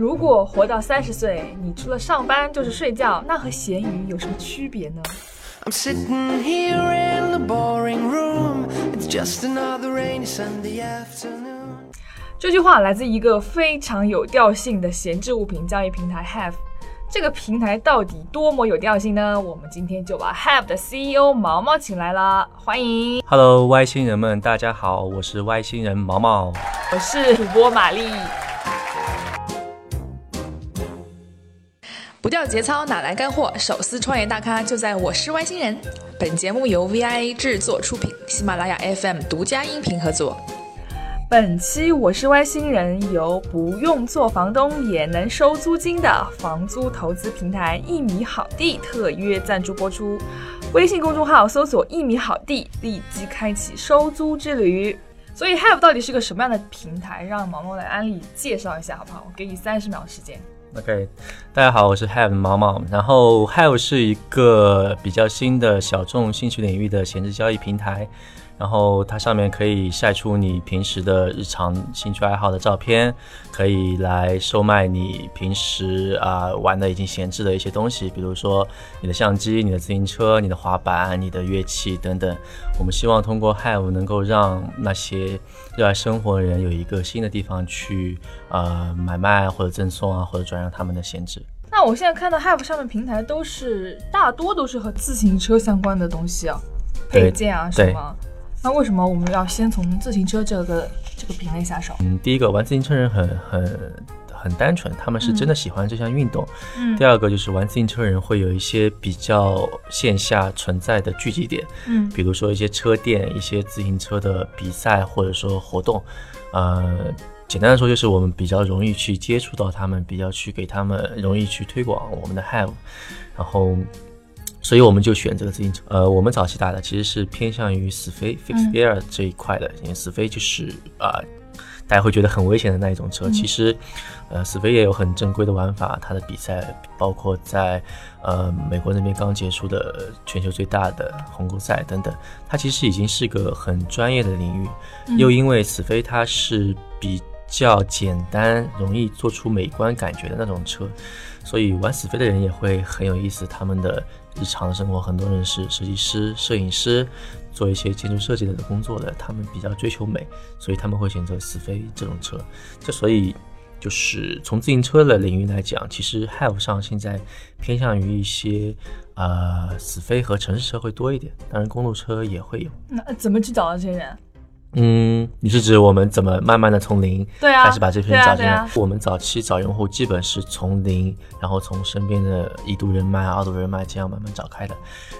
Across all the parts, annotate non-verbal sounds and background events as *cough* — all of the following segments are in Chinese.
如果活到三十岁，你除了上班就是睡觉，那和咸鱼有什么区别呢？这句话来自一个非常有调性的闲置物品交易平台 Have。这个平台到底多么有调性呢？我们今天就把 Have 的 CEO 毛毛请来了，欢迎。Hello，外星人们，大家好，我是外星人毛毛，我是主播玛丽。不掉节操哪来干货？手撕创业大咖就在我是外星人。本节目由 VIA 制作出品，喜马拉雅 FM 独家音频合作。本期我是外星人由不用做房东也能收租金的房租投资平台一米好地特约赞助播出。微信公众号搜索一米好地，立即开启收租之旅。所以 Have 到底是个什么样的平台？让毛毛来安利介绍一下好不好？我给你三十秒时间。OK，大家好，我是 Have 毛毛。然后 Have 是一个比较新的小众兴趣领域的闲置交易平台。然后它上面可以晒出你平时的日常兴趣爱好的照片，可以来售卖你平时啊玩的已经闲置的一些东西，比如说你的相机、你的自行车、你的滑板、你的乐器等等。我们希望通过 Have 能够让那些热爱生活的人有一个新的地方去呃买卖或者赠送啊，或者转让他们的闲置。那我现在看到 Have 上面平台都是大多都是和自行车相关的东西啊，配件啊什么。那为什么我们要先从自行车这个这个品类下手？嗯，第一个玩自行车人很很很单纯，他们是真的喜欢这项运动。嗯，第二个就是玩自行车人会有一些比较线下存在的聚集点，嗯，比如说一些车店、一些自行车的比赛或者说活动。呃，简单的说就是我们比较容易去接触到他们，比较去给他们容易去推广我们的 Have，然后。所以我们就选这个自行车。呃，我们早期打的其实是偏向于死飞 fixed gear 这一块的，因为死飞就是啊，大家会觉得很危险的那一种车。其实，呃，死飞也有很正规的玩法，它的比赛包括在呃美国那边刚结束的全球最大的红沟赛等等。它其实已经是个很专业的领域，又因为死飞它是比较简单、容易做出美观感觉的那种车，所以玩死飞的人也会很有意思。他们的日常生活，很多人是设计师、摄影师，做一些建筑设计类的工作的，他们比较追求美，所以他们会选择死飞这种车。这所以，就是从自行车的领域来讲，其实 Have 上现在偏向于一些呃死飞和城市车会多一点，当然公路车也会有。那怎么去找到这些人？嗯，你是指我们怎么慢慢的从零开始把这批人找进来？我们早期找用户基本是从零，然后从身边的一度人脉、二度人脉这样慢慢找开的。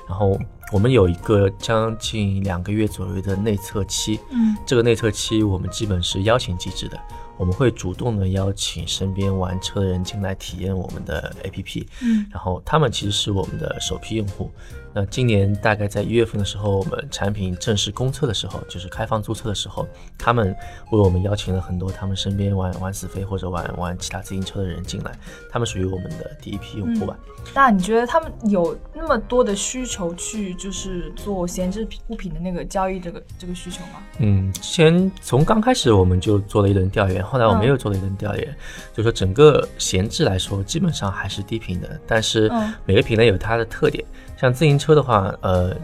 然后我们有一个将近两个月左右的内测期，嗯，这个内测期我们基本是邀请机制的。我们会主动的邀请身边玩车的人进来体验我们的 APP，嗯，然后他们其实是我们的首批用户。那今年大概在一月份的时候，我们产品正式公测的时候，就是开放注册的时候，他们为我们邀请了很多他们身边玩玩死飞或者玩玩其他自行车的人进来，他们属于我们的第一批用户吧。那你觉得他们有那么多的需求去就是做闲置物品的那个交易这个这个需求吗？嗯，之前从刚开始我们就做了一轮调研，后来我们又做了一轮调研，就说整个闲置来说，基本上还是低频的，但是每个品类有它的特点。像自行车的话，呃，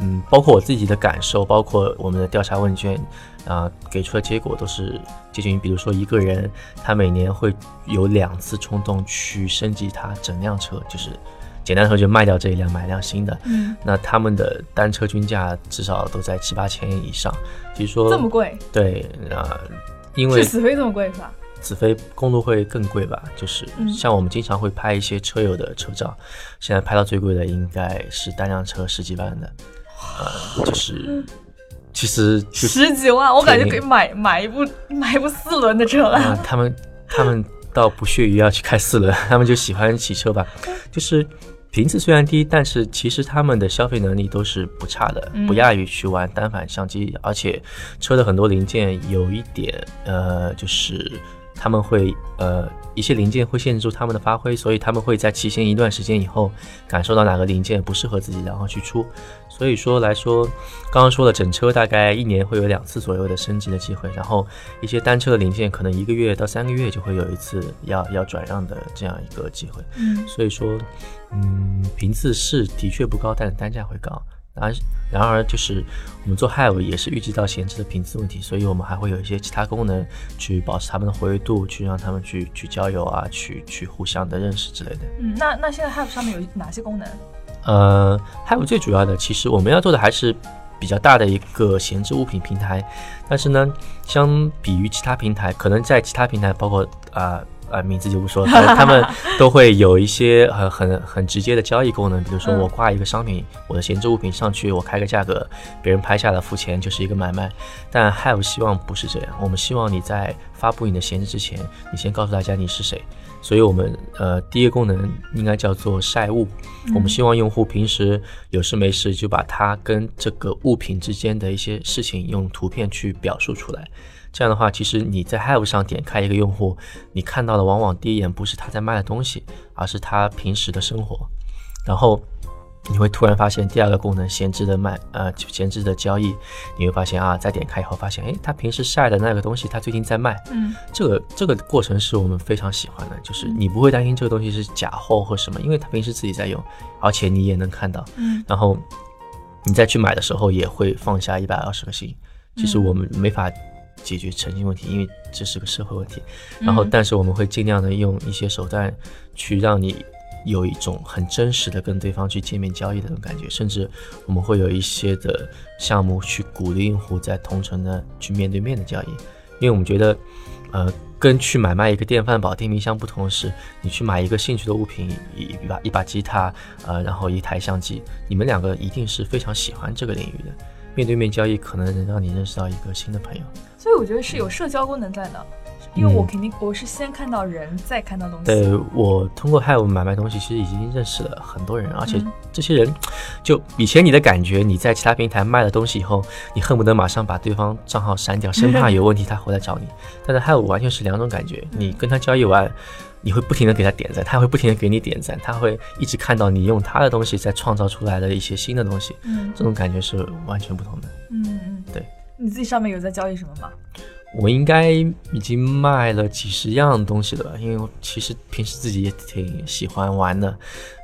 嗯，包括我自己的感受，包括我们的调查问卷，啊，给出的结果都是接近于，比如说一个人他每年会有两次冲动去升级他整辆车，就是简单说就卖掉这一辆买一辆新的。嗯，那他们的单车均价至少都在七八千以上，就是说这么贵？对啊，因为死飞这么贵是吧？子飞公路会更贵吧？就是像我们经常会拍一些车友的车照，现在拍到最贵的应该是单辆车十几万的，呃，就是 *laughs* 其实十几万，我感觉可以买买一部买一部四轮的车了。他们他们倒不屑于要去开四轮，*laughs* 他们就喜欢骑车吧。就是频次虽然低，但是其实他们的消费能力都是不差的，不亚于去玩单反相机。而且车的很多零件有一点，呃，就是。他们会呃一些零件会限制住他们的发挥，所以他们会在骑行一段时间以后，感受到哪个零件不适合自己，然后去出。所以说来说，刚刚说了，整车大概一年会有两次左右的升级的机会，然后一些单车的零件可能一个月到三个月就会有一次要要转让的这样一个机会。嗯，所以说，嗯，频次是的确不高，但是单价会高。然然而，就是我们做 Have 也是预计到闲置的频次问题，所以我们还会有一些其他功能去保持他们的活跃度，去让他们去去交友啊，去去互相的认识之类的。嗯，那那现在 Have 上面有哪些功能？呃，Have 最主要的，其实我们要做的还是比较大的一个闲置物品平台，但是呢，相比于其他平台，可能在其他平台，包括啊。啊，名字就不说，他们 *laughs* 都会有一些很很很直接的交易功能，比如说我挂一个商品，我的闲置物品上去，我开个价格，别人拍下来付钱就是一个买卖。但 Have 希望不是这样，我们希望你在发布你的闲置之前，你先告诉大家你是谁。所以，我们呃第一个功能应该叫做晒物，我们希望用户平时有事没事就把它跟这个物品之间的一些事情用图片去表述出来。这样的话，其实你在 Have 上点开一个用户，你看到的往往第一眼不是他在卖的东西，而是他平时的生活。然后你会突然发现第二个功能闲置的卖，呃，闲置的交易，你会发现啊，再点开以后发现，哎，他平时晒的那个东西，他最近在卖。嗯，这个这个过程是我们非常喜欢的，就是你不会担心这个东西是假货或什么，因为他平时自己在用，而且你也能看到。嗯，然后你再去买的时候也会放下一百二十个心。其实我们没法。解决诚信问题，因为这是个社会问题。然后，但是我们会尽量的用一些手段去让你有一种很真实的跟对方去见面交易的那种感觉。甚至我们会有一些的项目去鼓励用户在同城的去面对面的交易，因为我们觉得，呃，跟去买卖一个电饭煲、电冰箱不同的是，你去买一个兴趣的物品，一一把一把吉他，呃，然后一台相机，你们两个一定是非常喜欢这个领域的。面对面交易可能能让你认识到一个新的朋友。所以我觉得是有社交功能在的，因为我肯定我是先看到人，再看到东西。对我通过 Have 买卖东西，其实已经认识了很多人，而且这些人，就以前你的感觉，你在其他平台卖了东西以后，你恨不得马上把对方账号删掉，生怕有问题他回来找你。*laughs* 但是 Have 完全是两种感觉，你跟他交易完，你会不停的给他点赞，他会不停的给你点赞，他会一直看到你用他的东西在创造出来的一些新的东西，嗯，这种感觉是完全不同的。嗯嗯，对。你自己上面有在交易什么吗？我应该已经卖了几十样东西了吧？因为我其实平时自己也挺喜欢玩的，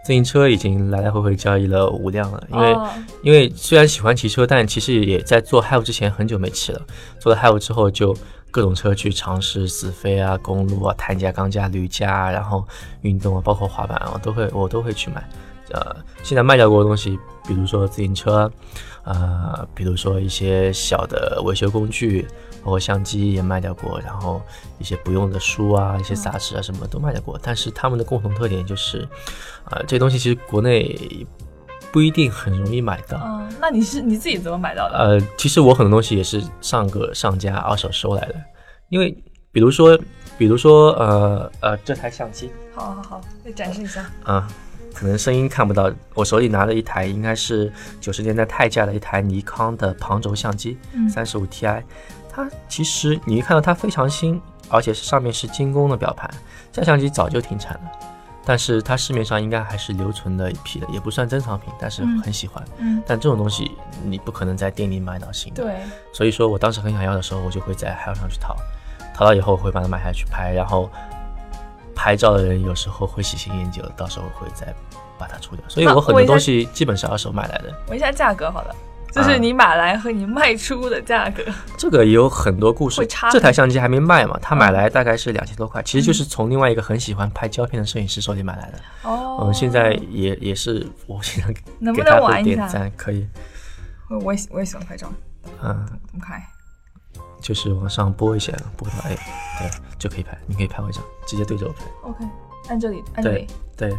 自行车已经来来回回交易了五辆了。因为因为虽然喜欢骑车，但其实也在做 Have 之前很久没骑了。做了 Have 之后，就各种车去尝试，死飞啊、公路啊、碳架、钢架、铝架，然后运动啊，包括滑板啊，我都会我都会去买。呃，现在卖掉过的东西，比如说自行车。呃，比如说一些小的维修工具，包括相机也卖掉过，然后一些不用的书啊，一些杂志啊，什么都卖掉过。但是他们的共同特点就是，呃，这东西其实国内不一定很容易买到。嗯，那你是你自己怎么买到的？呃，其实我很多东西也是上个上家二手收来的，因为比如说，比如说，呃呃，这台相机，好好好，再展示一下。啊。可能声音看不到，我手里拿了一台，应该是九十年代泰价的一台尼康的旁轴相机，三十五 Ti。它其实你一看到它非常新，而且是上面是精工的表盘。这相机早就停产了，但是它市面上应该还是留存的一批的，也不算珍藏品，但是很喜欢。嗯。但这种东西你不可能在店里买到新的。对。所以说我当时很想要的时候，我就会在海上去淘，淘到以后会把它买下去拍，然后拍照的人有时候会喜新厌旧，到时候会再。把它出掉，所以我很多东西基本是二手买来的。问一下价格好了，就是你买来和你卖出的价格。这个也有很多故事。这台相机还没卖嘛？他买来大概是两千多块，其实就是从另外一个很喜欢拍胶片的摄影师手里买来的。哦。嗯，现在也也是我现在能不能玩一下？可以。我我也我也喜欢拍照。嗯。怎么拍？就是往上拨一下，拨到哎，对，就可以拍。你可以拍我一张，直接对着我拍。OK，按这里，按这里。对。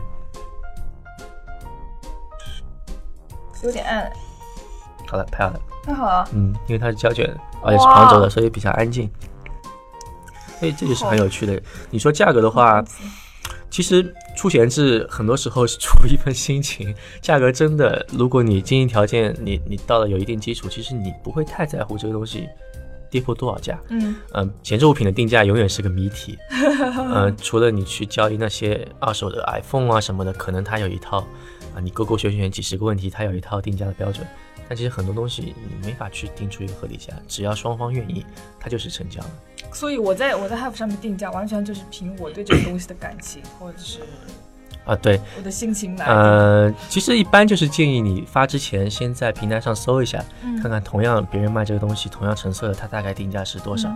有点暗，好了，拍好了，拍好了。嗯，因为它是胶卷，而且是旁轴的，所以比较安静。哎，这就是很有趣的。你说价格的话，其实出闲置很多时候是出于一份心情。价格真的，如果你经济条件你你到了有一定基础，其实你不会太在乎这个东西跌破多少价。嗯嗯，闲置物品的定价永远是个谜题。嗯，*laughs* 除了你去交易那些二手的 iPhone 啊什么的，可能它有一套。啊，你勾勾选选几十个问题，它有一套定价的标准。但其实很多东西你没法去定出一个合理价，只要双方愿意，它就是成交了。所以我在我在 Have 上面定价，完全就是凭我对这个东西的感情，或者是啊，对我的心情来。呃，其实一般就是建议你发之前，先在平台上搜一下，看看同样别人卖这个东西同样成色的，它大概定价是多少。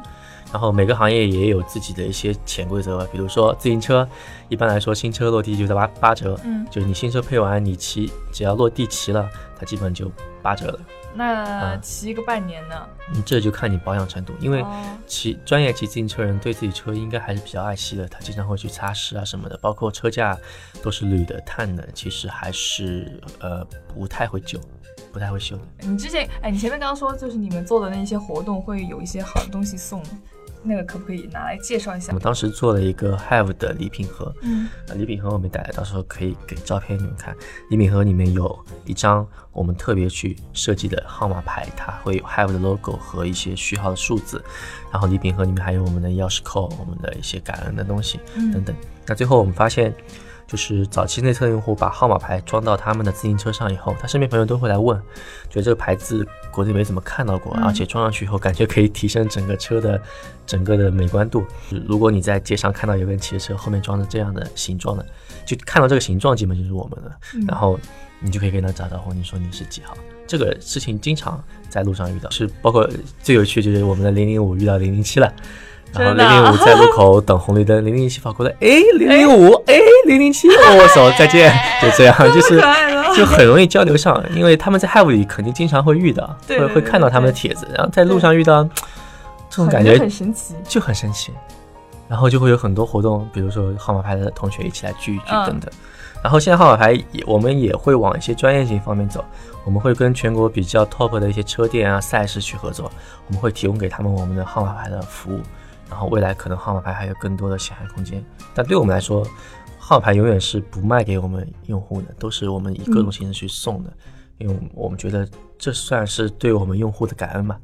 然后每个行业也有自己的一些潜规则，比如说自行车，一般来说新车落地就在八八折，嗯，就是你新车配完你骑，只要落地骑了，它基本就八折了。那骑一个半年呢？你这就看你保养程度，因为骑专业骑自行车人对自己车应该还是比较爱惜的，他经常会去擦拭啊什么的，包括车架都是铝的、碳的，其实还是呃不太会旧，不太会锈的。你之前哎，你前面刚刚说就是你们做的那些活动会有一些好的东西送。那个可不可以拿来介绍一下？我们当时做了一个 Have 的礼品盒，嗯，礼品盒我没带来，到时候可以给照片你们看。礼品盒里面有一张我们特别去设计的号码牌，它会有 Have 的 logo 和一些序号的数字。然后礼品盒里面还有我们的钥匙扣，我们的一些感恩的东西等等。那最后我们发现。就是早期内测用户把号码牌装到他们的自行车上以后，他身边朋友都会来问，觉得这个牌子国内没怎么看到过，而且装上去以后感觉可以提升整个车的整个的美观度。如果你在街上看到有个人骑着车后面装着这样的形状的，就看到这个形状基本就是我们的，然后你就可以跟他打招呼，你说你是几号。这个事情经常在路上遇到，是包括最有趣就是我们的零零五遇到零零七了。然后零零五在路口等红绿灯，零零七跑过来，哎，零零五，哎，零零七握握手再见，就这样，就是就很容易交流上，因为他们在 Have 里肯定经常会遇到，会会看到他们的帖子，然后在路上遇到这种感觉很神奇，就很神奇，然后就会有很多活动，比如说号码牌的同学一起来聚一聚等等，然后现在号码牌也我们也会往一些专业性方面走，我们会跟全国比较 top 的一些车店啊赛事去合作，我们会提供给他们我们的号码牌的服务。然后未来可能号码牌还有更多的显海空间，但对我们来说，号码牌永远是不卖给我们用户的，都是我们以各种形式去送的，因为我们觉得这算是对我们用户的感恩吧。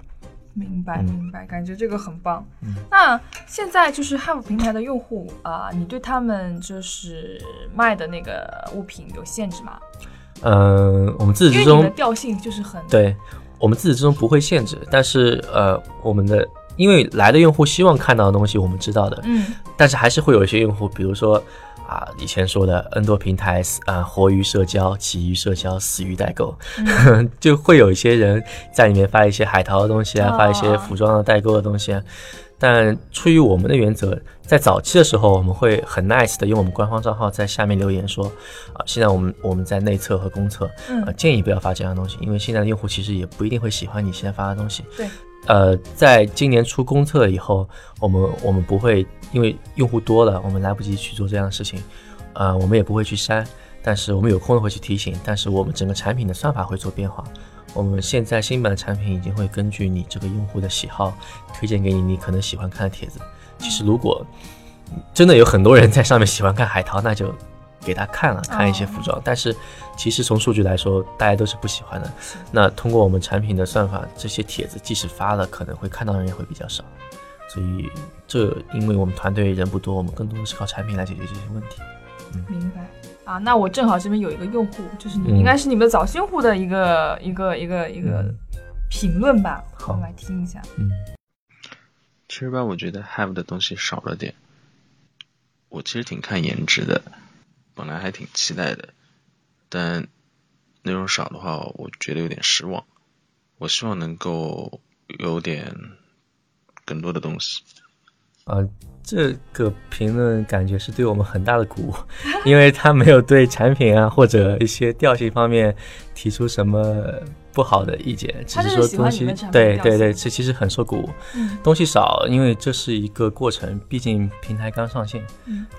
明白，明白，感觉这个很棒。那现在就是汉服平台的用户啊，你对他们就是卖的那个物品有限制吗？嗯，我们自始至终的调性就是很对，我们自始至终不会限制，但是呃，我们的。因为来的用户希望看到的东西，我们知道的，嗯，但是还是会有一些用户，比如说啊，以前说的 N 多平台啊，活于社交，起于社交，死于代购，*laughs* 就会有一些人在里面发一些海淘的东西啊，发一些服装的代购的东西啊。但出于我们的原则，在早期的时候，我们会很 nice 的用我们官方账号在下面留言说啊，现在我们我们在内测和公测，啊，建议不要发这样的东西，因为现在的用户其实也不一定会喜欢你现在发的东西，对。呃，在今年出公测以后，我们我们不会因为用户多了，我们来不及去做这样的事情，呃，我们也不会去删，但是我们有空的会去提醒。但是我们整个产品的算法会做变化，我们现在新版的产品已经会根据你这个用户的喜好，推荐给你你可能喜欢看的帖子。其实如果真的有很多人在上面喜欢看海淘，那就。给他看了看一些服装，但是其实从数据来说，大家都是不喜欢的。那通过我们产品的算法，这些帖子即使发了，可能会看到的人也会比较少。所以这因为我们团队人不多，我们更多的是靠产品来解决这些问题。嗯，明白啊。那我正好这边有一个用户，就是你应该是你们早新户的一个一个一个一个评论吧？好，来听一下。嗯，其实吧，我觉得 Have 的东西少了点。我其实挺看颜值的。本来还挺期待的，但内容少的话，我觉得有点失望。我希望能够有点更多的东西。啊，这个评论感觉是对我们很大的鼓舞，*laughs* 因为他没有对产品啊或者一些调性方面提出什么。不好的意见，只是说东西，对对对，这其实很受鼓舞。东西少，因为这是一个过程，毕竟平台刚上线，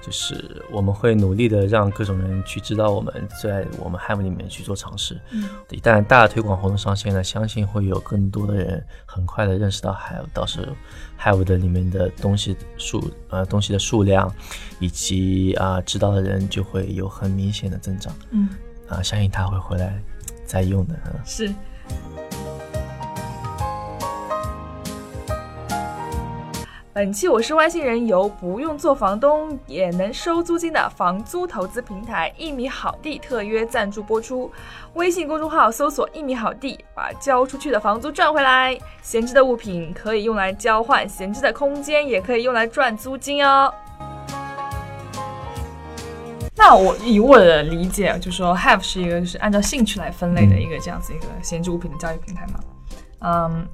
就是我们会努力的让各种人去知道我们在我们 Have 里面去做尝试。一旦大的推广活动上线了，相信会有更多的人很快的认识到 Have，到时 Have 的里面的东西数呃东西的数量，以及啊知道的人就会有很明显的增长。嗯，啊，相信他会回来。在用的是。本期我是外星人，由不用做房东也能收租金的房租投资平台一米好地特约赞助播出。微信公众号搜索“一米好地”，把交出去的房租赚回来。闲置的物品可以用来交换，闲置的空间也可以用来赚租金哦。那我以我的理解，就说 Have 是一个就是按照兴趣来分类的一个这样子一个闲置物品的交易平台嘛，嗯。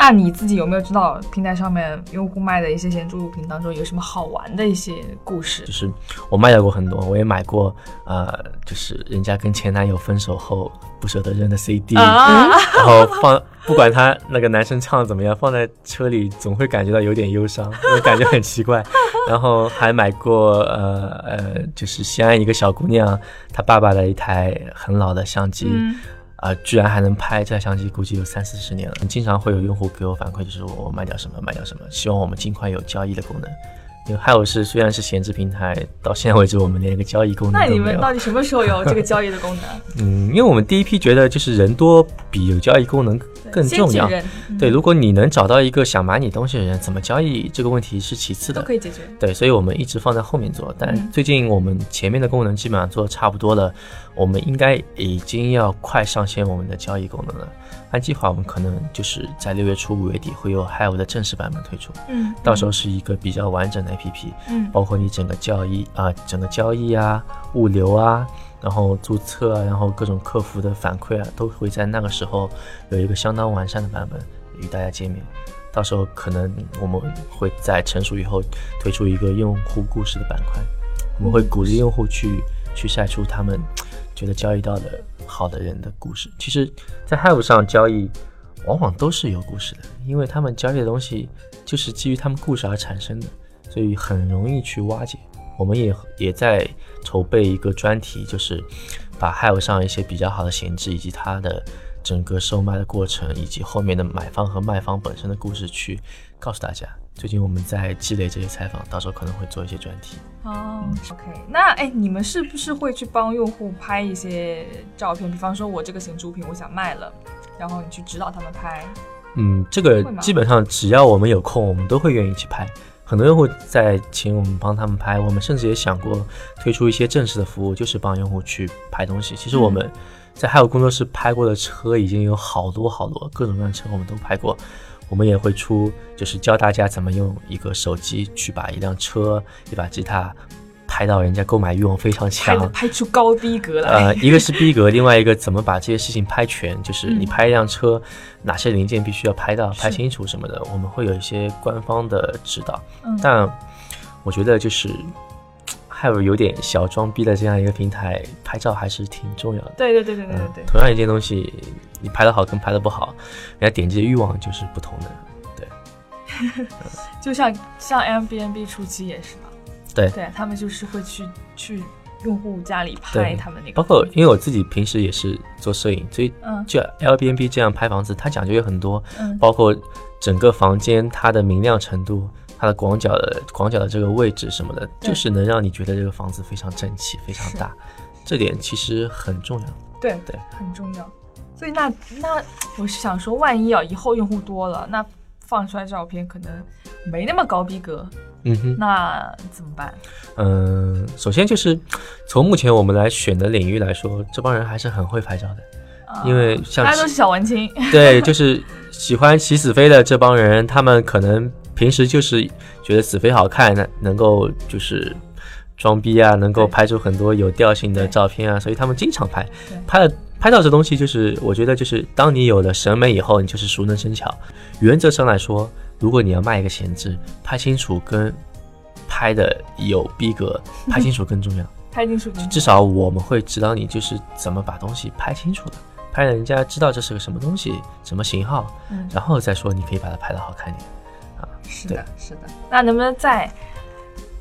那你自己有没有知道平台上面用户卖的一些闲置物品当中有什么好玩的一些故事？就是我卖掉过很多，我也买过，呃，就是人家跟前男友分手后不舍得扔的 CD，然后放，不管他那个男生唱的怎么样，放在车里总会感觉到有点忧伤，感觉很奇怪。*laughs* 然后还买过，呃呃，就是西安一个小姑娘，她爸爸的一台很老的相机。啊，居然还能拍这台相机，估计有三四十年了。经常会有用户给我反馈，就是我卖掉什么卖掉什么，希望我们尽快有交易的功能。还有是，虽然是闲置平台，到现在为止我们连一个交易功能都没有。那你们到底什么时候有这个交易的功能？*laughs* 嗯，因为我们第一批觉得就是人多比有交易功能更重要。对，如果你能找到一个想买你东西的人，怎么交易这个问题是其次的，都可以解决。对，所以我们一直放在后面做。但最近我们前面的功能基本上做的差不多了，我们应该已经要快上线我们的交易功能了。按计划，我们可能就是在六月初、五月底会有 Have 的正式版本推出。嗯，到时候是一个比较完整的 APP。嗯，包括你整个交易啊，整个交易啊，物流啊，然后注册啊，然后各种客服的反馈啊，都会在那个时候有一个相当完善的版本与大家见面。到时候可能我们会在成熟以后推出一个用户故事的板块，我们会鼓励用户去去晒出他们觉得交易到的。好的人的故事，其实，在 Have 上交易，往往都是有故事的，因为他们交易的东西就是基于他们故事而产生的，所以很容易去挖掘。我们也也在筹备一个专题，就是把 Have 上一些比较好的闲置以及它的整个售卖的过程，以及后面的买方和卖方本身的故事去告诉大家。最近我们在积累这些采访，到时候可能会做一些专题。哦，OK，那哎，你们是不是会去帮用户拍一些照片？比方说，我这个闲置物品我想卖了，然后你去指导他们拍。嗯，这个基本上只要我们有空，我们都会愿意去拍。很多用户在请我们帮他们拍，我们甚至也想过推出一些正式的服务，就是帮用户去拍东西。其实我们在还有工作室拍过的车已经有好多好多，各种各样的车我们都拍过。我们也会出，就是教大家怎么用一个手机去把一辆车、一把吉他拍到人家购买欲望非常强，拍 *laughs* 出高逼格来。呃，一个是逼格，另外一个怎么把这些事情拍全，就是你拍一辆车，哪些零件必须要拍到、拍清楚什么的，我们会有一些官方的指导。但我觉得就是。还有有点小装逼的这样一个平台，拍照还是挺重要的。对对对对对对。同样一件东西，你拍的好跟拍的不好，人家点击的欲望就是不同的。对。*laughs* 就像像 M B N B 初期也是嘛。对。对他们就是会去去用户家里拍他们那个。包括因为我自己平时也是做摄影，所以就 L B N B 这样拍房子，它讲究有很多，包括整个房间它的明亮程度。它的广角的广角的这个位置什么的，就是能让你觉得这个房子非常整齐、*laughs* 非常大，这点其实很重要。对对，很重要。所以那那我是想说，万一啊以后用户多了，那放出来照片可能没那么高逼格，嗯哼，那怎么办？嗯，首先就是从目前我们来选的领域来说，这帮人还是很会拍照的，因为像大家都是小文青，对，就是喜欢起死飞的这帮人，他们可能。平时就是觉得子飞好看，那能够就是装逼啊，能够拍出很多有调性的照片啊，所以他们经常拍。拍了拍照这东西，就是我觉得就是当你有了审美以后，你就是熟能生巧。原则上来说，如果你要卖一个闲置，拍清楚跟拍的有逼格，*laughs* 拍清楚更重要。拍清楚，至少我们会指导你就是怎么把东西拍清楚的，拍人家知道这是个什么东西，什么型号，然后再说你可以把它拍的好看点。是的，是的。那能不能再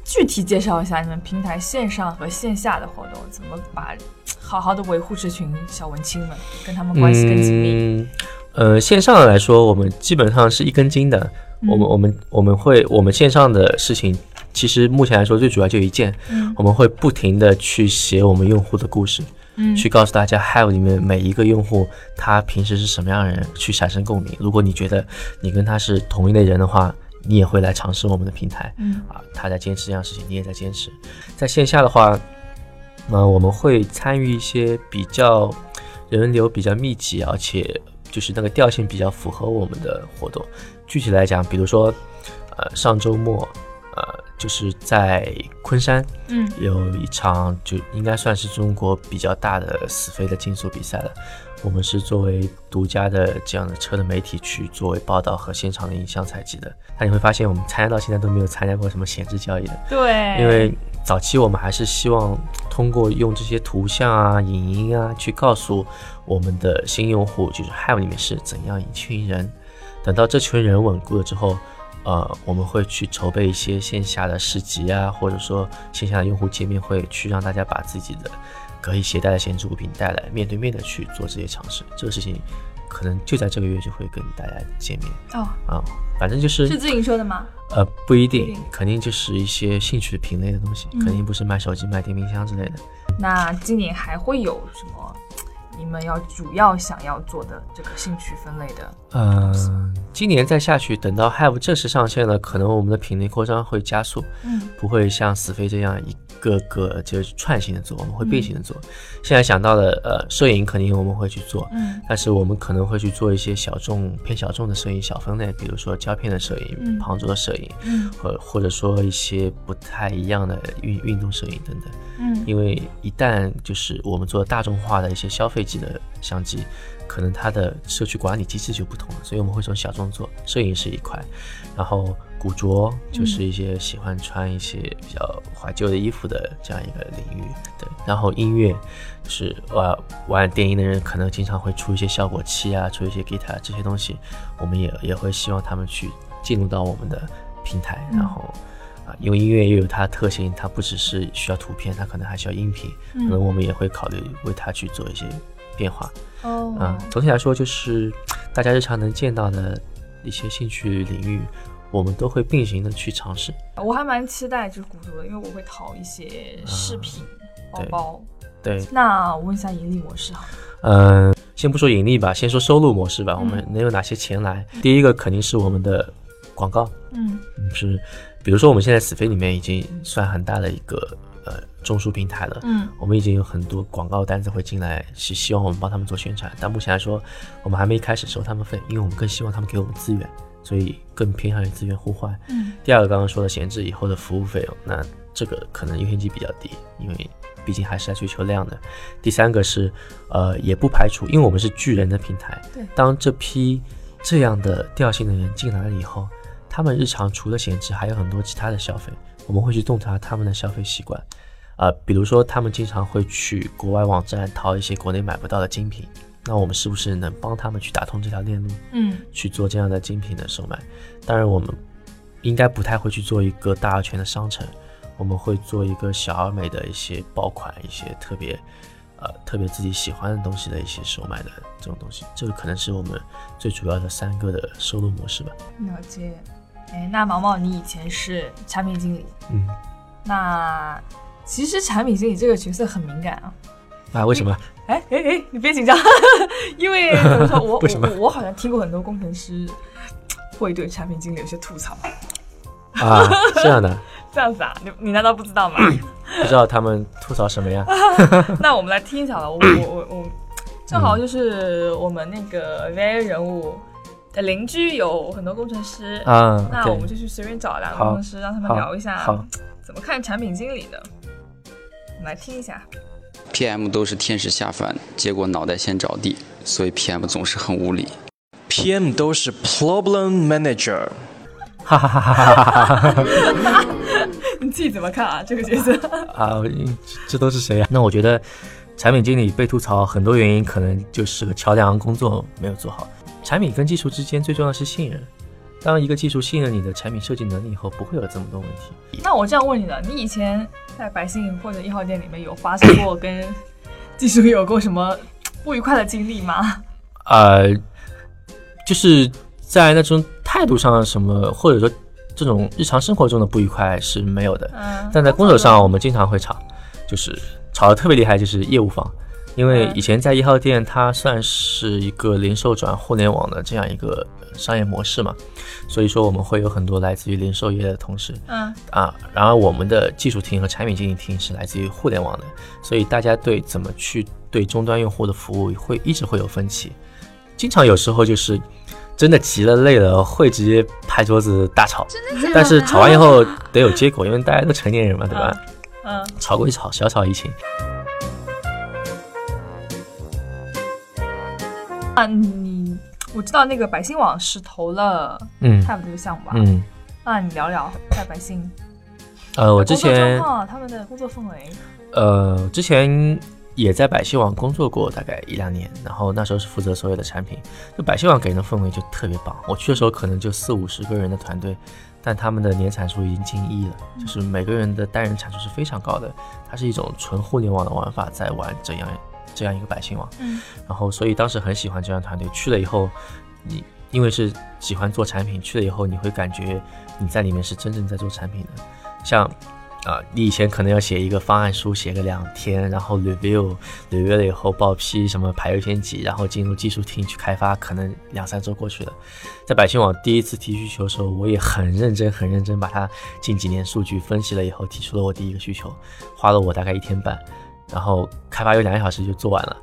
具体介绍一下你们平台线上和线下的活动？怎么把好好的维护这群小文青们，跟他们关系更紧密？呃，线上来说，我们基本上是一根筋的。我们我们我们会我们线上的事情，其实目前来说最主要就一件，我们会不停的去写我们用户的故事。嗯，去告诉大家，Have 里面每一个用户他平时是什么样的人，去产生共鸣。如果你觉得你跟他是同一类人的话，你也会来尝试我们的平台，嗯啊，他在坚持这样事情，你也在坚持。在线下的话，呃，我们会参与一些比较人流比较密集，而且就是那个调性比较符合我们的活动。具体来讲，比如说，呃，上周末，呃，就是在昆山，嗯，有一场就应该算是中国比较大的死飞的竞速比赛了。我们是作为独家的这样的车的媒体去作为报道和现场的影像采集的。那你会发现，我们参加到现在都没有参加过什么闲置交易的。对，因为早期我们还是希望通过用这些图像啊、影音啊，去告诉我们的新用户，就是 Have 里面是怎样一群人。等到这群人稳固了之后，呃，我们会去筹备一些线下的市集啊，或者说线下的用户见面会，去让大家把自己的。可以携带的闲置物品带来，面对面的去做这些尝试，这个事情可能就在这个月就会跟大家见面哦啊，反正就是是自行车的吗？呃，不一定，肯定就是一些兴趣品类的东西，肯定不是卖手机、卖电冰箱之类的。那今年还会有什么？你们要主要想要做的这个兴趣分类的？嗯，今年再下去，等到 Have 正式上线了，可能我们的品类扩张会加速，嗯，不会像死飞这样一。个个就是串行的做，我们会并行的做。现在想到的，呃，摄影肯定我们会去做，嗯，但是我们可能会去做一些小众偏小众的摄影小分类，比如说胶片的摄影、旁桌摄影，嗯，或或者说一些不太一样的运运动摄影等等，嗯，因为一旦就是我们做大众化的一些消费级的相机。可能它的社区管理机制就不同了，所以我们会从小众做，摄影是一块，然后古着就是一些喜欢穿一些比较怀旧的衣服的这样一个领域，对，然后音乐就是玩玩电音的人可能经常会出一些效果器啊，出一些 guitar 这些东西，我们也也会希望他们去进入到我们的平台，然后啊，因为音乐又有它的特性，它不只是需要图片，它可能还需要音频，可能我们也会考虑为它去做一些变化。哦，啊，总体来说就是大家日常能见到的一些兴趣领域，我们都会并行的去尝试。我还蛮期待就是古着的，因为我会淘一些饰品、包包。对，那我问一下盈利模式哈。嗯，先不说盈利吧，先说收入模式吧。我们能有哪些钱来？第一个肯定是我们的广告。嗯，是，比如说我们现在死飞里面已经算很大的一个。呃，中枢平台了，嗯，我们已经有很多广告单子会进来，是希望我们帮他们做宣传。但目前来说，我们还没开始收他们费，因为我们更希望他们给我们资源，所以更偏向于资源互换。嗯，第二个刚刚说的闲置以后的服务费用，那这个可能优先级比较低，因为毕竟还是在追求量的。第三个是，呃，也不排除，因为我们是巨人的平台，对，当这批这样的调性的人进来了以后，他们日常除了闲置，还有很多其他的消费。我们会去洞察他们的消费习惯，啊，比如说他们经常会去国外网站淘一些国内买不到的精品，那我们是不是能帮他们去打通这条链路，嗯，去做这样的精品的售卖？当然，我们应该不太会去做一个大而全的商城，我们会做一个小而美的一些爆款，一些特别，呃，特别自己喜欢的东西的一些售卖的这种东西，这个可能是我们最主要的三个的收入模式吧。了解。哎，那毛毛，你以前是产品经理，嗯，那其实产品经理这个角色很敏感啊。啊？为什么？哎哎哎，你别紧张，*laughs* 因为 *laughs* 怎么说，我我我好像听过很多工程师会对产品经理有些吐槽。啊，这样的？*laughs* 这样子啊？你你难道不知道吗？不知道他们吐槽什么呀？那我们来听一下吧。我我我我，正好就是我们那个 VA 人物。的邻居有很多工程师啊，那我们就去随便找两个工程师，让他们聊一下怎么看产品经理的。我们来听一下。PM 都是天使下凡，结果脑袋先着地，所以 PM 总是很无理。PM 都是 Problem Manager。哈哈哈哈哈哈！你自己怎么看啊？这个角色 *laughs* 啊，这都是谁呀？那我觉得产品经理被吐槽很多原因，可能就是个桥梁工作没有做好。产品跟技术之间最重要的是信任。当一个技术信任你的产品设计能力以后，不会有这么多问题。那我这样问你了，你以前在百姓或者一号店里面有发生过跟技术有过什么不愉快的经历吗？呃，就是在那种态度上什么，或者说这种日常生活中的不愉快是没有的。嗯。但在工作上，我们经常会吵，就是吵得特别厉害，就是业务方。因为以前在一号店，它算是一个零售转互联网的这样一个商业模式嘛，所以说我们会有很多来自于零售业的同事，嗯。啊，然而我们的技术厅和产品经理厅是来自于互联网的，所以大家对怎么去对终端用户的服务会一直会有分歧，经常有时候就是真的急了累了会直接拍桌子大吵，但是吵完以后得有结果，因为大家都成年人嘛，对吧？嗯，吵归吵，小吵怡情。啊，你我知道那个百姓网是投了嗯 Have 这个项目吧？嗯，那你聊聊在百姓。呃，我之前他们的工作氛围。呃，之前也在百姓网工作过大概一两年，然后那时候是负责所有的产品。就百姓网给人的氛围就特别棒。我去的时候可能就四五十个人的团队，但他们的年产出已经近亿了，就是每个人的单人产出是非常高的。它是一种纯互联网的玩法，在玩这样。这样一个百姓网，嗯，然后所以当时很喜欢这样团队，去了以后，你因为是喜欢做产品，去了以后你会感觉你在里面是真正在做产品的，像啊，你以前可能要写一个方案书，写个两天，然后 review，review 了以后报批，什么排优先级，然后进入技术厅去开发，可能两三周过去了。在百姓网第一次提需求的时候，我也很认真，很认真把它近几年数据分析了以后，提出了我第一个需求，花了我大概一天半。然后开发有两个小时就做完了，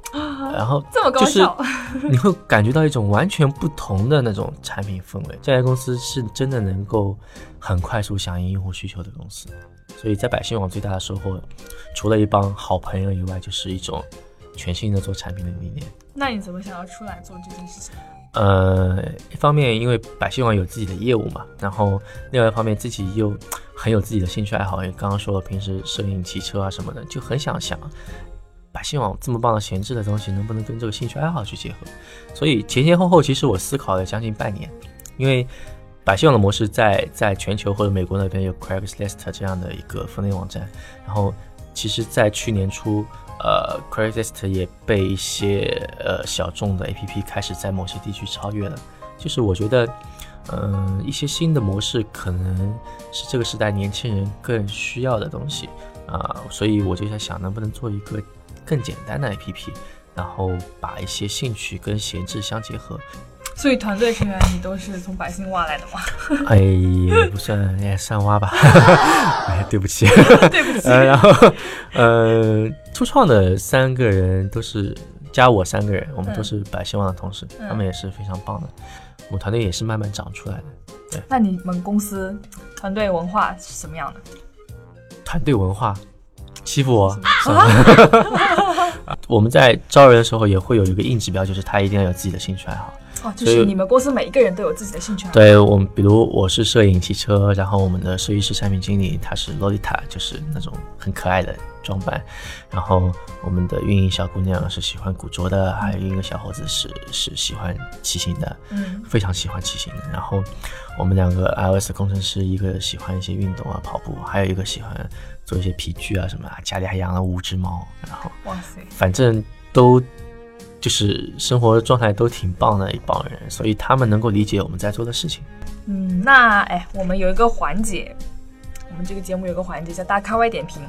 然后这么高效，*laughs* 你会感觉到一种完全不同的那种产品氛围。这家公司是真的能够很快速响应用户需求的公司，所以在百姓网最大的收获，除了一帮好朋友以外，就是一种全新的做产品的理念。那你怎么想要出来做这件事情？呃，一方面因为百姓网有自己的业务嘛，然后另外一方面自己又很有自己的兴趣爱好，也刚刚说了平时摄影、骑车啊什么的，就很想想百姓网这么棒的闲置的东西能不能跟这个兴趣爱好去结合。所以前前后后其实我思考了将近半年，因为百姓网的模式在在全球或者美国那边有 Craigslist 这样的一个分类网站，然后其实在去年初。呃 c r a i g s t 也被一些呃小众的 APP 开始在某些地区超越了。就是我觉得，嗯，一些新的模式可能是这个时代年轻人更需要的东西啊，所以我就在想，能不能做一个更简单的 APP，然后把一些兴趣跟闲置相结合。所以团队成员你都是从百姓挖来的吗？*laughs* 哎，不算，也算挖吧。*laughs* 哎，对不起，*laughs* 对不起。然后，呃，初创的三个人都是加我三个人，我们都是百姓网的同事，他们也是非常棒的。我们团队也是慢慢长出来的。对，那你们公司团队文化是什么样的？团队文化欺负我？我们在招人的时候也会有一个硬指标，就是他一定要有自己的兴趣爱好。哦，就是你们公司每一个人都有自己的兴趣爱好。对我们，比如我是摄影、汽车，然后我们的设计师、产品经理他是洛丽塔，就是那种很可爱的装扮。然后我们的运营小姑娘是喜欢古着的，还有一个小伙子是是喜欢骑行的，嗯，非常喜欢骑行的。然后我们两个 iOS 工程师，一个喜欢一些运动啊，跑步，还有一个喜欢做一些皮具啊什么啊，家里还养了五只猫。然后哇塞，反正都。就是生活状态都挺棒的一帮人，所以他们能够理解我们在做的事情。嗯，那哎，我们有一个环节，我们这个节目有个环节叫大咖外点评。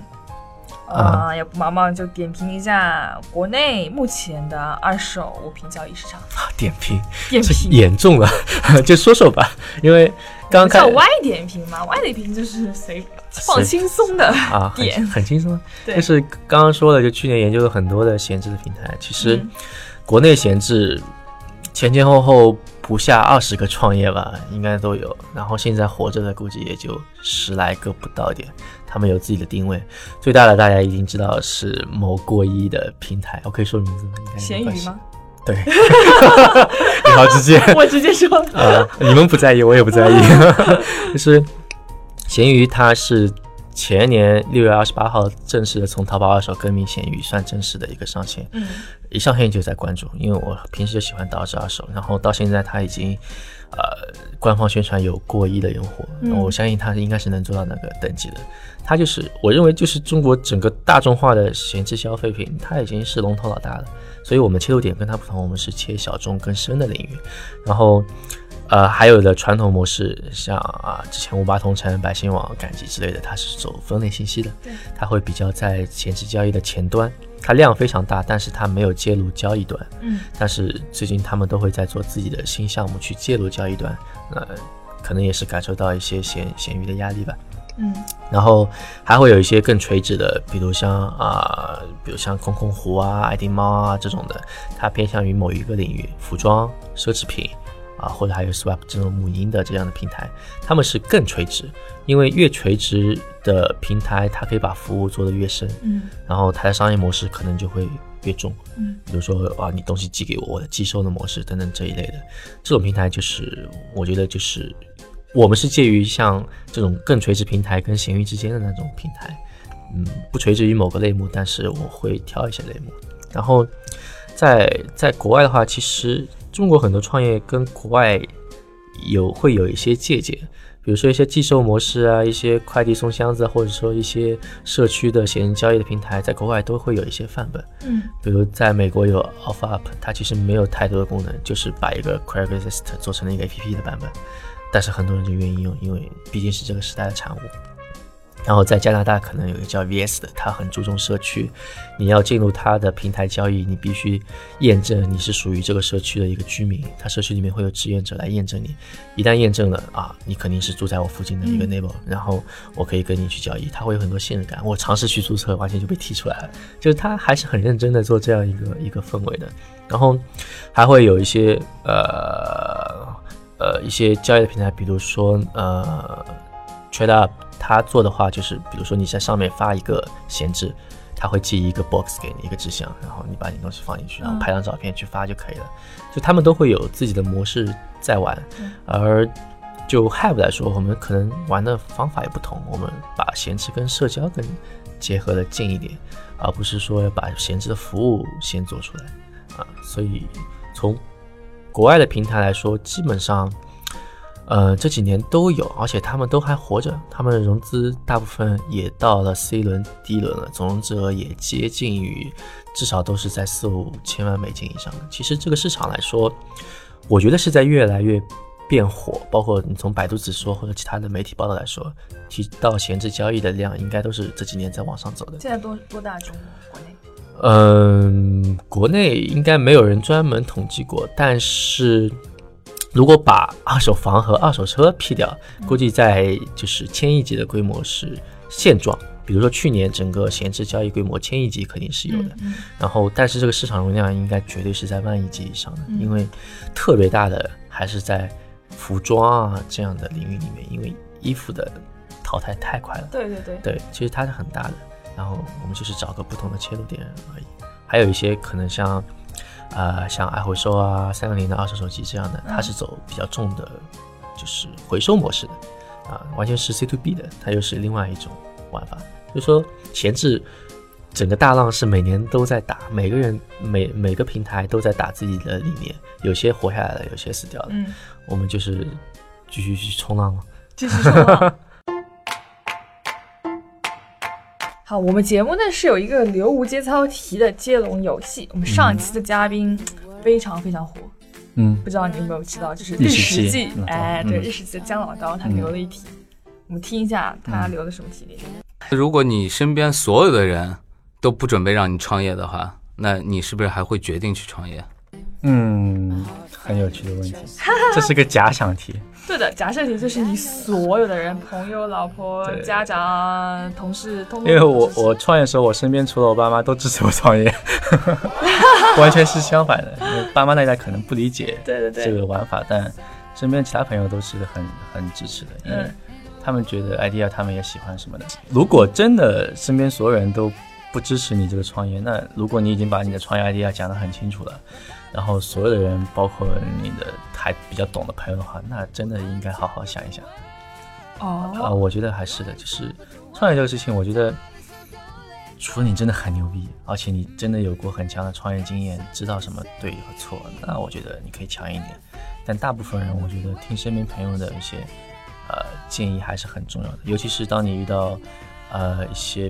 啊，要不毛毛就点评一下国内目前的二手物品交易市场。点评，点评。严重了，*laughs* 就说说吧，因为刚刚叫歪点评嘛，歪点评就是随放轻松的啊，点。很轻松。就是刚刚说的，就去年研究了很多的闲置的平台，其实。国内闲置前前后后不下二十个创业吧，应该都有。然后现在活着的估计也就十来个不到点，他们有自己的定位。最大的大家已经知道是某过亿的平台，我可以说名字吗？闲鱼吗？对，*laughs* 你好直接，*laughs* 我直接说啊，*laughs* 你们不在意，我也不在意。就是咸鱼，它是。前年六月二十八号正式的从淘宝二手更名闲鱼，算正式的一个上线。嗯，一上线就在关注，因为我平时就喜欢捯饬二手，然后到现在它已经，呃，官方宣传有过亿的用户，我相信它应该是能做到那个等级的。它就是我认为就是中国整个大众化的闲置消费品，它已经是龙头老大了。所以我们切入点跟它不同，我们是切小众更深的领域。然后呃，还有的传统模式，像啊，之前五八同城、百姓网、赶集之类的，它是走分类信息的，它会比较在前期交易的前端，它量非常大，但是它没有介入交易端。嗯，但是最近他们都会在做自己的新项目去介入交易端，呃，可能也是感受到一些闲闲鱼的压力吧。嗯，然后还会有一些更垂直的，比如像啊，比如像空空湖啊、爱丁猫啊这种的，它偏向于某一个领域，服装、奢侈品。啊，或者还有 Swap 这种母婴的这样的平台，他们是更垂直，因为越垂直的平台，它可以把服务做得越深，嗯，然后它的商业模式可能就会越重，嗯，比如说啊，你东西寄给我，我的寄收的模式等等这一类的，这种平台就是我觉得就是我们是介于像这种更垂直平台跟闲鱼之间的那种平台，嗯，不垂直于某个类目，但是我会挑一些类目，然后在在国外的话，其实。中国很多创业跟国外有会有一些借鉴，比如说一些寄售模式啊，一些快递送箱子，或者说一些社区的闲人交易的平台，在国外都会有一些范本。嗯，比如在美国有 OfferUp，它其实没有太多的功能，就是把一个 Craigslist 做成了一个 APP 的版本，但是很多人就愿意用，因为毕竟是这个时代的产物。然后在加拿大可能有一个叫 VS 的，他很注重社区。你要进入他的平台交易，你必须验证你是属于这个社区的一个居民。他社区里面会有志愿者来验证你，一旦验证了啊，你肯定是住在我附近的一个 neighbor，然后我可以跟你去交易。他会有很多信任感。我尝试去注册，完全就被踢出来了。就是他还是很认真的做这样一个一个氛围的。然后还会有一些呃呃一些交易的平台，比如说呃 TradeUp。他做的话就是，比如说你在上面发一个闲置，他会寄一个 box 给你一个纸箱，然后你把你东西放进去，然后拍张照片去发就可以了。就他们都会有自己的模式在玩，而就 Have 来说，我们可能玩的方法也不同，我们把闲置跟社交更结合的近一点，而不是说要把闲置的服务先做出来啊。所以从国外的平台来说，基本上。呃，这几年都有，而且他们都还活着，他们的融资大部分也到了 C 轮、D 轮了，总融资额也接近于，至少都是在四五千万美金以上的。其实这个市场来说，我觉得是在越来越变火，包括你从百度指数或者其他的媒体报道来说，提到闲置交易的量，应该都是这几年在往上走的。现在多多大？中国内？嗯，国内应该没有人专门统计过，但是。如果把二手房和二手车劈掉，估计在就是千亿级的规模是现状。比如说去年整个闲置交易规模千亿级肯定是有的，然后但是这个市场容量应该绝对是在万亿级以上的，因为特别大的还是在服装啊这样的领域里面，因为衣服的淘汰太快了。对对对，对，其实它是很大的，然后我们就是找个不同的切入点而已。还有一些可能像。啊，像爱回收啊、三六零的二手手机这样的，它是走比较重的，就是回收模式的，啊，完全是 C to B 的，它又是另外一种玩法。就说闲置整个大浪是每年都在打，每个人每每个平台都在打自己的理念，有些活下来了，有些死掉了。嗯，我们就是继续去冲浪了，继续冲浪。好，我们节目呢是有一个流无节操题的接龙游戏。我们上一期的嘉宾非常非常火，嗯，不知道你有没有知道，就是日食记，哎，对，日食记的姜老刀他留了一题，我们听一下他留的什么题。如果你身边所有的人都不准备让你创业的话，那你是不是还会决定去创业？嗯，很有趣的问题，*laughs* 这是个假想题。对的，假设题就是你所有的人，朋友、老婆、家长、同事，通通。因为我我创业的时候，我身边除了我爸妈都支持我创业，*laughs* 完全是相反的。因为爸妈那一代可能不理解这个玩法，但身边其他朋友都是很很支持的，因为他们觉得 idea 他们也喜欢什么的。如果真的身边所有人都不支持你这个创业，那如果你已经把你的创业 idea 讲得很清楚了。然后所有的人，包括你的还比较懂的朋友的话，那真的应该好好想一想。哦，啊，我觉得还是的，就是创业这个事情，我觉得除了你真的很牛逼，而且你真的有过很强的创业经验，知道什么对和错，那我觉得你可以强一点。但大部分人，我觉得听身边朋友的一些呃建议还是很重要的，尤其是当你遇到呃一些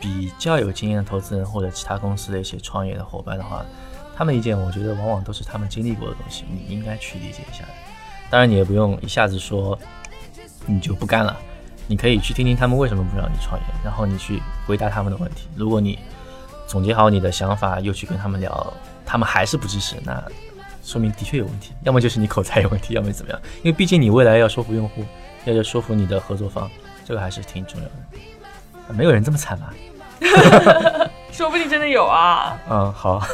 比较有经验的投资人或者其他公司的一些创业的伙伴的话。他们意见，我觉得往往都是他们经历过的东西，你应该去理解一下。当然你也不用一下子说你就不干了，你可以去听听他们为什么不让你创业，然后你去回答他们的问题。如果你总结好你的想法，又去跟他们聊，他们还是不支持，那说明的确有问题，要么就是你口才有问题，要么怎么样？因为毕竟你未来要说服用户，要要说服你的合作方，这个还是挺重要的。没有人这么惨吧？说不定真的有啊。嗯，好。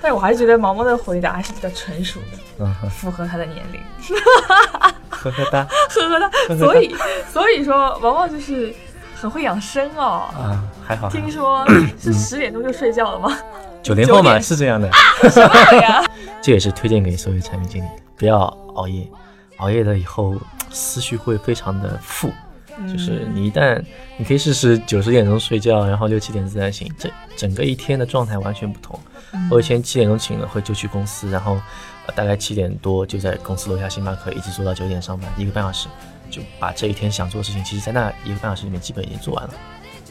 但我还是觉得毛毛的回答还是比较成熟的，嗯，符合他的年龄。呵呵哒，呵呵哒。所以，所以说毛毛就是很会养生哦。啊，还好。听说 *coughs* 是十点钟就睡觉了吗？九零后嘛，是这样的。什么呀？*laughs* 这也是推荐给所有产品经理，不要熬夜，熬夜了以后思绪会非常的负。就是你一旦，你可以试试九十点钟睡觉，然后六七点自然醒，这整个一天的状态完全不同。我以前七点钟醒了会就去公司，然后大概七点多就在公司楼下星巴克一直做到九点上班，一个半小时就把这一天想做的事情，其实在那一个半小时里面基本已经做完了。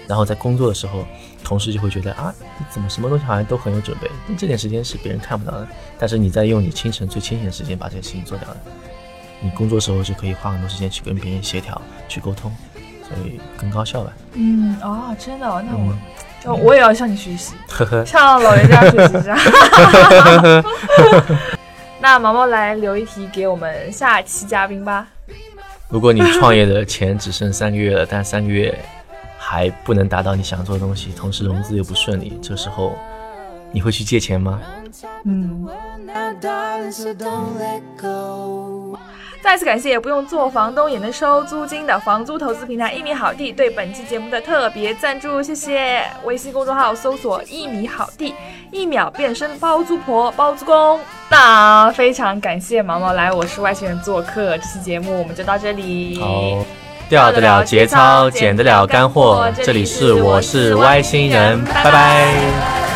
然后在工作的时候，同事就会觉得啊，你怎么什么东西好像都很有准备？这点时间是别人看不到的，但是你在用你清晨最清醒的时间把这些事情做掉了。你工作时候就可以花很多时间去跟别人协调、去沟通，所以更高效吧。嗯，哦，真的，那我，就我也要向你学习，*laughs* 呵呵，向老人家学习一下。*laughs* *laughs* 那毛毛来留一题给我们下期嘉宾吧。如果你创业的钱只剩三个月了，但三个月还不能达到你想做的东西，同时融资又不顺利，这时候你会去借钱吗？嗯。再次感谢不用做房东也能收租金的房租投资平台一米好地对本期节目的特别赞助，谢谢！微信公众号搜索一米好地，一秒变身包租婆、包租公。那非常感谢毛毛来，我是外星人做客，这期节目我们就到这里。好，掉得了节操，捡得了干货，这里是我是外星人，拜拜。